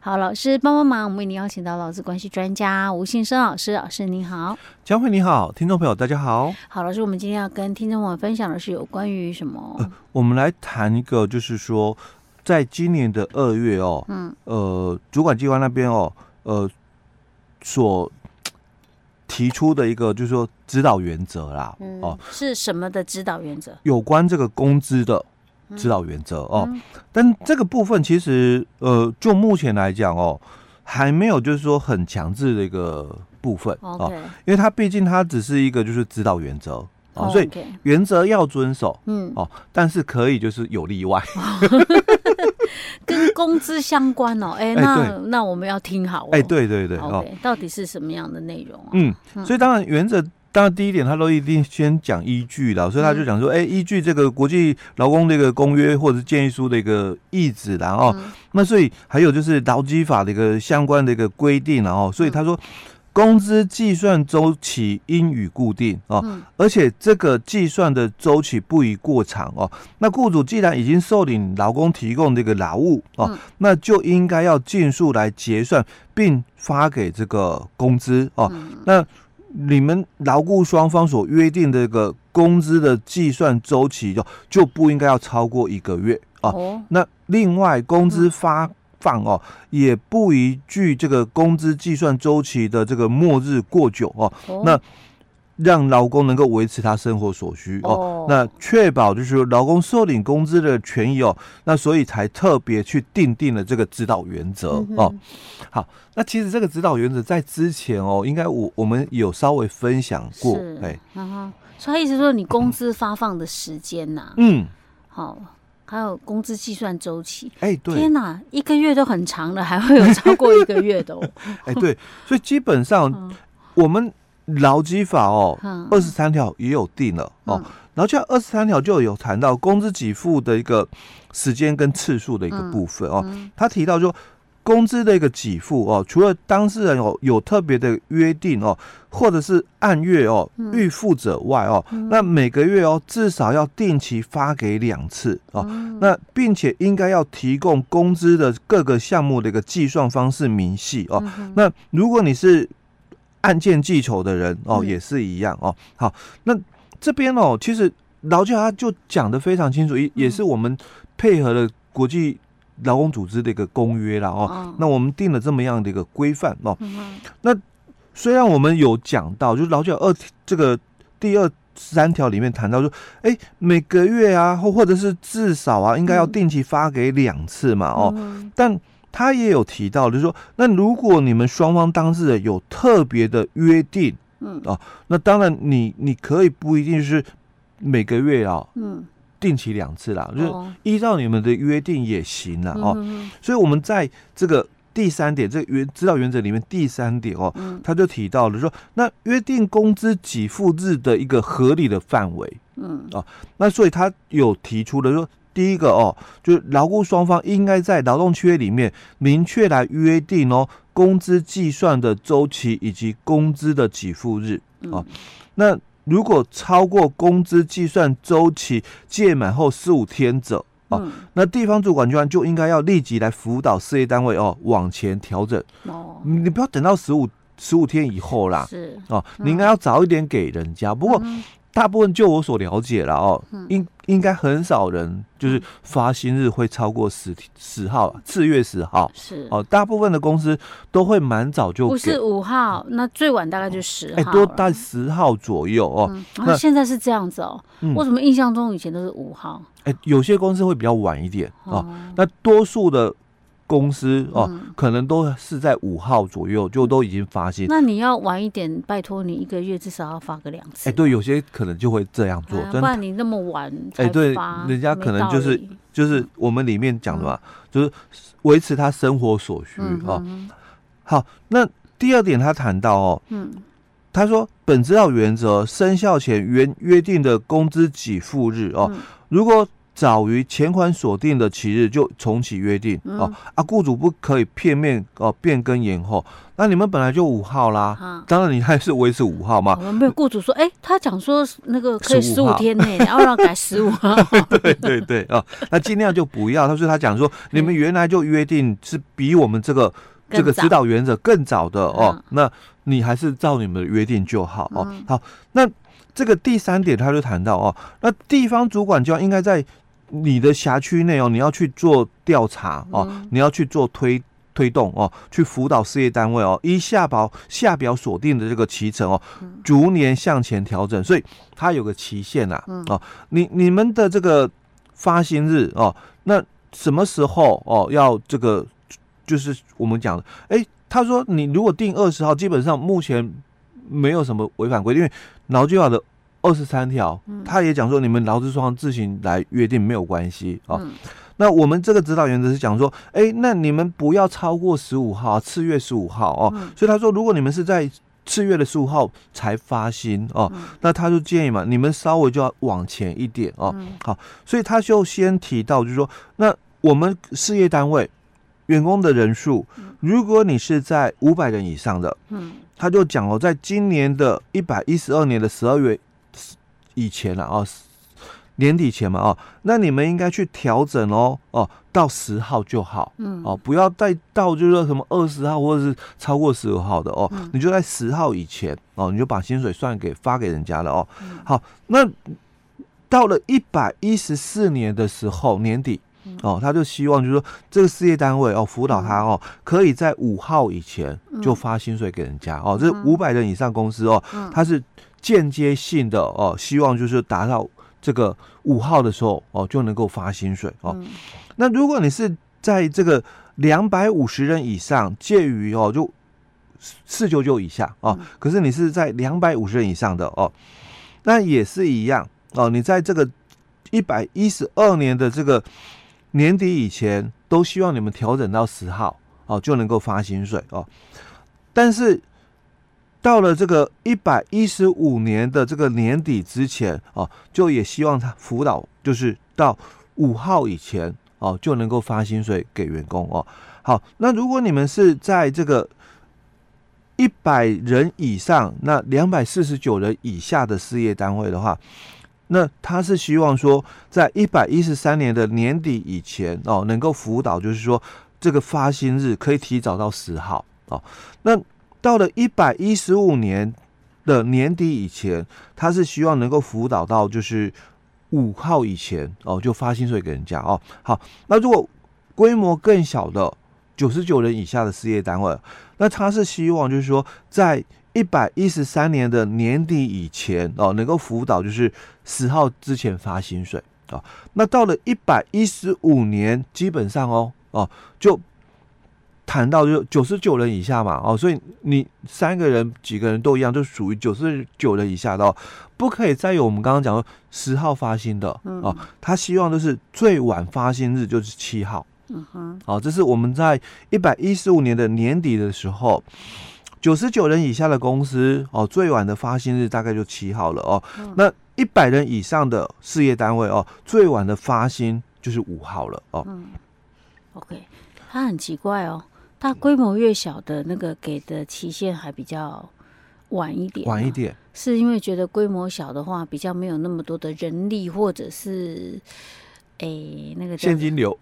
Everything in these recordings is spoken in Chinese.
好，老师帮帮忙，我们为您邀请到劳资关系专家吴信生老师，老师您好，佳慧你好，听众朋友大家好。好，老师，我们今天要跟听众朋友分享的是有关于什么？呃，我们来谈一个，就是说，在今年的二月哦，嗯，呃，主管机关那边哦，呃，所提出的一个就是说指导原则啦，嗯、哦，是什么的指导原则？有关这个工资的。指导原则哦，但这个部分其实呃，就目前来讲哦，还没有就是说很强制的一个部分哦，因为它毕竟它只是一个就是指导原则哦，所以原则要遵守，嗯。哦，但是可以就是有例外，跟工资相关哦，哎，那那我们要听好，哎，对对对，哦，到底是什么样的内容？嗯，所以当然原则。当然，第一点，他都一定先讲依据的，所以他就讲说，哎、欸，依据这个国际劳工的一个公约或者是建议书的一个意旨，然后，那所以还有就是劳基法的一个相关的一个规定，然后，所以他说，工资计算周期应予固定哦，而且这个计算的周期不宜过长哦。那雇主既然已经受领劳工提供这个劳务哦，那就应该要尽速来结算并发给这个工资哦。那你们劳雇双方所约定的这个工资的计算周期就就不应该要超过一个月啊。哦那另外，工资发放哦，也不宜距这个工资计算周期的这个末日过久哦。哦那让劳工能够维持他生活所需。哦，哦，那确保就是劳工受领工资的权益哦，那所以才特别去定定了这个指导原则哦。嗯、好，那其实这个指导原则在之前哦，应该我我们有稍微分享过，哎，所以他意思说你工资发放的时间呐、啊，嗯，好，还有工资计算周期，哎，对，天哪，一个月都很长了，还会有超过一个月的哦，哎，对，所以基本上我们。劳基法哦，二十三条也有定了哦。然后就二十三条就有谈到工资给付的一个时间跟次数的一个部分哦。他提到说，工资的一个给付哦，除了当事人有有特别的约定哦，或者是按月哦预付者外哦，那每个月哦至少要定期发给两次哦。那并且应该要提供工资的各个项目的一个计算方式明细哦。那如果你是按件计酬的人哦，也是一样哦。好，那这边哦，其实劳教他就讲的非常清楚，也也是我们配合了国际劳工组织的一个公约了哦。那我们定了这么样的一个规范哦。那虽然我们有讲到，就是劳教二这个第二三条里面谈到说，哎，每个月啊，或或者是至少啊，应该要定期发给两次嘛哦，但。他也有提到，就是说，那如果你们双方当事人有特别的约定，嗯。啊，那当然你你可以不一定是每个月啊，嗯，定期两次啦，就是依照你们的约定也行了哦。所以我们在这个第三点，这个原指导原则里面第三点哦，他就提到了说，那约定工资给付日的一个合理的范围，嗯。啊，那所以他有提出了说。第一个哦，就是劳雇双方应该在劳动契约里面明确来约定哦，工资计算的周期以及工资的给付日哦。那如果超过工资计算周期届满后十五天者哦，那地方主管机关就应该要立即来辅导事业单位哦往前调整哦。你不要等到十五十五天以后啦，是哦，你应该要早一点给人家。不过。大部分就我所了解了哦，应应该很少人就是发薪日会超过十十号，四月十号。是。哦，大部分的公司都会蛮早就，不是五号，那最晚大概就十号，哎，多大概十号左右哦。那现在是这样子哦，我怎么印象中以前都是五号？哎，有些公司会比较晚一点哦，那多数的。公司哦，可能都是在五号左右就都已经发薪。那你要晚一点，拜托你一个月至少要发个两次。哎，对，有些可能就会这样做。不然你那么晚哎，对，人家可能就是就是我们里面讲的嘛，就是维持他生活所需哦。好，那第二点他谈到哦，嗯，他说本指导原则生效前原约定的工资给付日哦，如果早于前款所定的期日就重启约定、嗯、哦啊，雇主不可以片面哦变更延后。那你们本来就五号啦，啊、当然你还是维持五号嘛。我们没有雇主说，哎、欸，他讲说那个可以十五天内，然后让改十五号。对对对啊、哦，那尽量就不要。他说他讲说，你们原来就约定是比我们这个这个指导原则更早的哦，嗯、那你还是照你们的约定就好哦。嗯、好，那这个第三点他就谈到哦，那地方主管就要应该在。你的辖区内哦，你要去做调查哦，嗯、你要去做推推动哦，去辅导事业单位哦，依下表下表锁定的这个期程哦，逐年向前调整，所以它有个期限呐、啊嗯、哦。你你们的这个发薪日哦，那什么时候哦要这个就是我们讲的，哎，他说你如果定二十号，基本上目前没有什么违反规定，因为劳基法的。二十三条，他也讲说，你们劳资双方自行来约定没有关系啊。嗯、那我们这个指导原则是讲说，哎、欸，那你们不要超过十五号，次月十五号哦。嗯、所以他说，如果你们是在次月的十五号才发薪哦，嗯、那他就建议嘛，你们稍微就要往前一点哦。嗯、好，所以他就先提到，就是说，那我们事业单位员工的人数，如果你是在五百人以上的，嗯，他就讲哦，在今年的一百一十二年的十二月。以前了哦，年底前嘛哦，那你们应该去调整哦哦，到十号就好，嗯。哦，不要再到就是说什么二十号或者是超过十五号的哦，嗯、你就在十号以前哦，你就把薪水算给发给人家了哦。嗯、好，那到了一百一十四年的时候年底哦，他就希望就是说这个事业单位哦辅导他哦，可以在五号以前就发薪水给人家哦，这五百人以上公司哦，他是。间接性的哦，希望就是达到这个五号的时候哦，就能够发薪水哦。嗯、那如果你是在这个两百五十人以上，介于哦就四九九以下哦，嗯、可是你是在两百五十人以上的哦，那也是一样哦。你在这个一百一十二年的这个年底以前，都希望你们调整到十号哦，就能够发薪水哦。但是。到了这个一百一十五年的这个年底之前哦，就也希望他辅导，就是到五号以前哦，就能够发薪水给员工哦。好，那如果你们是在这个一百人以上，那两百四十九人以下的事业单位的话，那他是希望说，在一百一十三年的年底以前哦，能够辅导，就是说这个发薪日可以提早到十号哦，那。到了一百一十五年的年底以前，他是希望能够辅导到就是五号以前哦，就发薪水给人家哦。好，那如果规模更小的九十九人以下的事业单位，那他是希望就是说在一百一十三年的年底以前哦，能够辅导就是十号之前发薪水啊。那到了一百一十五年，基本上哦哦就。谈到就九十九人以下嘛，哦，所以你三个人几个人都一样，就属于九十九人以下的哦，不可以再有我们刚刚讲的十号发薪的哦，他希望就是最晚发薪日就是七号，嗯哼，哦，这是我们在一百一十五年的年底的时候，九十九人以下的公司哦，最晚的发薪日大概就七号了哦，那一百人以上的事业单位哦，最晚的发薪就是五号了哦，嗯，OK，他很奇怪哦。它规模越小的那个给的期限还比较晚一点，晚一点，是因为觉得规模小的话比较没有那么多的人力，或者是诶那个现金流，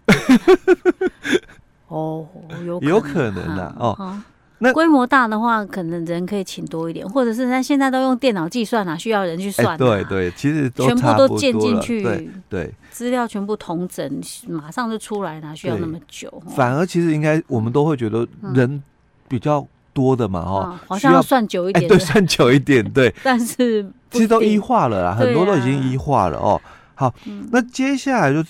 哦，有有可能的哦。啊那规模大的话，可能人可以请多一点，或者是他现在都用电脑计算啊，需要人去算、啊。对对，其实全部都建进去，对对，资料全部统整，马上就出来，哪需要那么久？反而其实应该我们都会觉得人比较多的嘛，哈、嗯，好像要算久一点，对，算久一点，对。但是其实都一化了啦，很多都已经一化了哦。好，嗯、那接下来就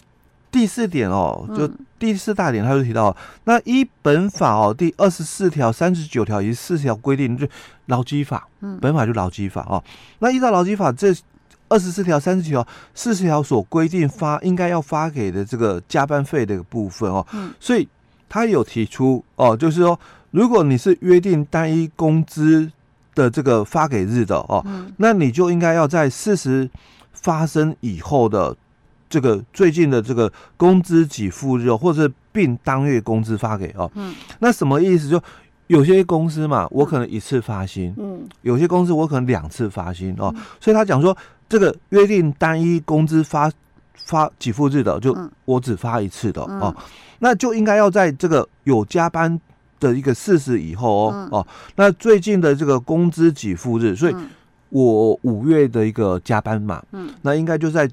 第四点哦，就。第四大点，他就提到，那依本法哦，第二十四条、三十九条以及四十条规定，就劳基法，嗯，本法就劳基法哦。那依照劳基法这二十四条、三十九条、四十条所规定发应该要发给的这个加班费的部分哦，嗯，所以他有提出哦，就是说，如果你是约定单一工资的这个发给日的哦，嗯，那你就应该要在事实发生以后的。这个最近的这个工资给付日，或者并当月工资发给哦。嗯，那什么意思？就有些公司嘛，我可能一次发薪，嗯，有些公司我可能两次发薪哦。所以他讲说，这个约定单一工资发发给付日的，就我只发一次的哦，那就应该要在这个有加班的一个事实以后哦哦。那最近的这个工资给付日，所以我五月的一个加班嘛，嗯，那应该就在。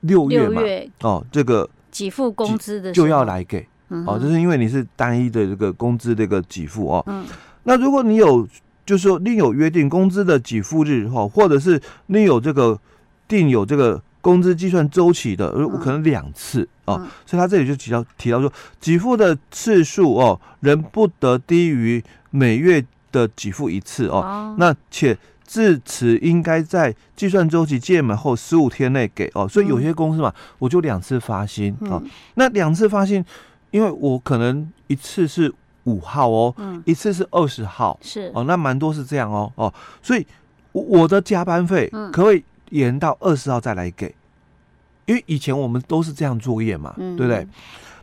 六月嘛，月哦，这个给付工资的就要来给、嗯、哦，就是因为你是单一的这个工资这个给付哦。嗯，那如果你有就是说另有约定工资的给付日哈、哦，或者是另有这个定有这个工资计算周期的，嗯、可能两次哦。嗯、所以他这里就提到提到说，给付的次数哦，仍不得低于每月的给付一次哦。哦那且。至此应该在计算周期届满后十五天内给哦，所以有些公司嘛，我就两次发薪啊。嗯、那两次发薪，因为我可能一次是五号哦，嗯、一次是二十号，是哦，那蛮多是这样哦哦，所以我的加班费可不可以延到二十号再来给？嗯、因为以前我们都是这样作业嘛，嗯、对不对？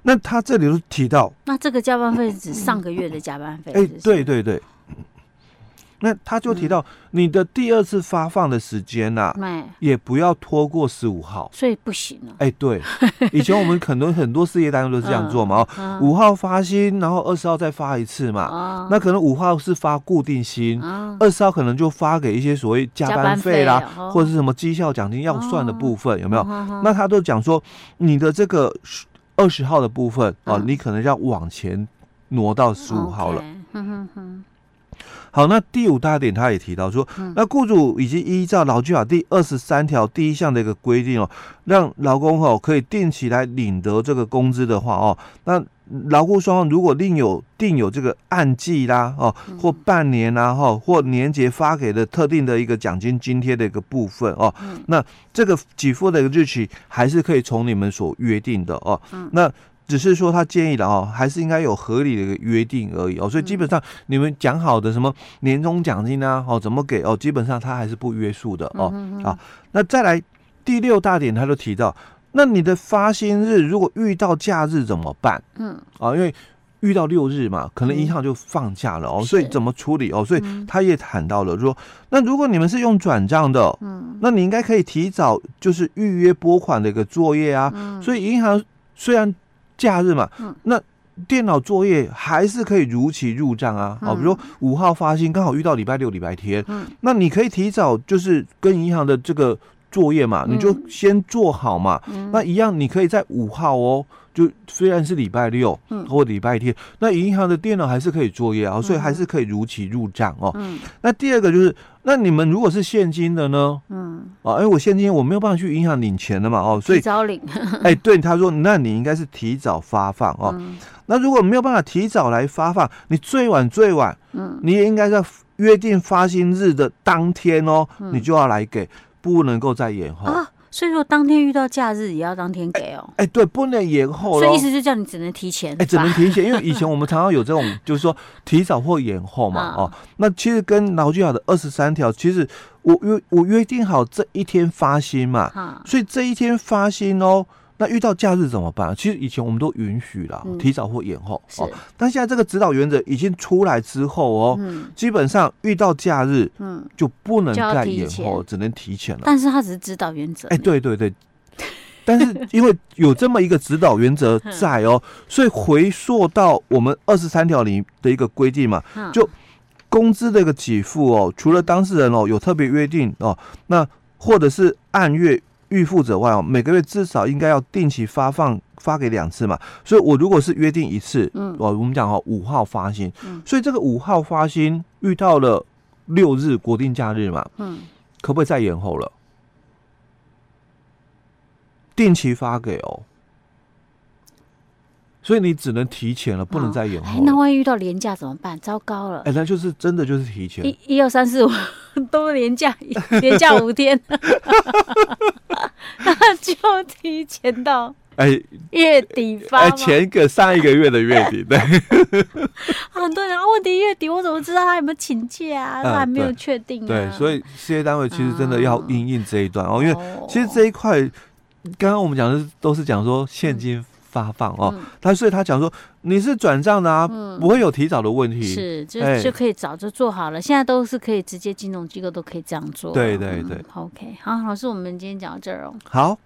那他这里都提到，那这个加班费是指上个月的加班费？哎、欸，对对对。那他就提到你的第二次发放的时间呐、啊，嗯、也不要拖过十五号，所以不行了。哎，对，以前我们很多很多事业单位都是这样做嘛，哦，五号发薪，然后二十号再发一次嘛。哦、那可能五号是发固定薪，二十、哦、号可能就发给一些所谓加班费啦，哦、或者是什么绩效奖金要算的部分，哦、有没有？哦、那他都讲说，你的这个二十号的部分啊，哦、你可能要往前挪到十五号了。好，那第五大点他也提到说，那雇主已经依照劳基法第二十三条第一项的一个规定哦，让劳工哦可以定期来领得这个工资的话哦，那劳雇双方如果另有定有这个按季啦哦，或半年啦哈，或年节发给的特定的一个奖金津贴的一个部分哦，那这个给付的一个日期还是可以从你们所约定的哦，那。只是说他建议的哦，还是应该有合理的一个约定而已哦，所以基本上你们讲好的什么年终奖金啊，哦怎么给哦，基本上他还是不约束的哦。啊，那再来第六大点，他就提到，那你的发薪日如果遇到假日怎么办？嗯，啊，因为遇到六日嘛，可能银行就放假了哦，所以怎么处理哦？所以他也谈到了说，那如果你们是用转账的，嗯，那你应该可以提早就是预约拨款的一个作业啊。所以银行虽然假日嘛，那电脑作业还是可以如期入账啊。哦，比如说五号发薪，刚好遇到礼拜六、礼拜天，那你可以提早就是跟银行的这个作业嘛，你就先做好嘛。那一样，你可以在五号哦。就虽然是礼拜六或礼拜天，嗯、那银行的电脑还是可以作业啊，嗯、所以还是可以如期入账哦。嗯、那第二个就是，那你们如果是现金的呢？嗯，啊，因为我现金我没有办法去银行领钱的嘛，哦，所以提早领。哎、欸，对，他说，那你应该是提早发放哦。嗯、那如果没有办法提早来发放，你最晚最晚，嗯，你也应该在约定发薪日的当天哦，嗯、你就要来给，不能够再延后。啊所以说，当天遇到假日也要当天给哦。哎，对，不能延后。所以意思就叫你只能提前。哎，只能提前，因为以前我们常常有这种，就是说提早或延后嘛。哦，那其实跟劳基法的二十三条，其实我约我约定好这一天发薪嘛。所以这一天发薪哦。那遇到假日怎么办？其实以前我们都允许了，提早或延后。哦。但现在这个指导原则已经出来之后哦，基本上遇到假日，嗯，就不能再延后，只能提前了。但是它只是指导原则。哎，对对对。但是因为有这么一个指导原则 在哦，所以回溯到我们二十三条里的一个规定嘛，就工资的一个给付哦，除了当事人哦有特别约定哦，那或者是按月。预付者外哦，每个月至少应该要定期发放发给两次嘛，所以我如果是约定一次，嗯，我我们讲哦，五号发薪，嗯，所以这个五号发薪遇到了六日国定假日嘛，嗯，可不可以再延后了？定期发给哦，所以你只能提前了，不能再延后。那万一遇到连假怎么办？糟糕了！哎，那就是真的就是提前，一、一、二、三、四、五都连假，连假五天。那就提前到哎月底发哎前个上一个月的月底对，很多人问题月底我怎么知道他有没有请假啊？他还没有确定。对，所以事业单位其实真的要应应这一段哦，因为其实这一块刚刚我们讲的都是讲说现金发放哦，他所以他讲说你是转账的啊，不会有提早的问题，是就就可以早就做好了。现在都是可以直接金融机构都可以这样做。对对对。OK，好，老师，我们今天讲到这儿哦。好。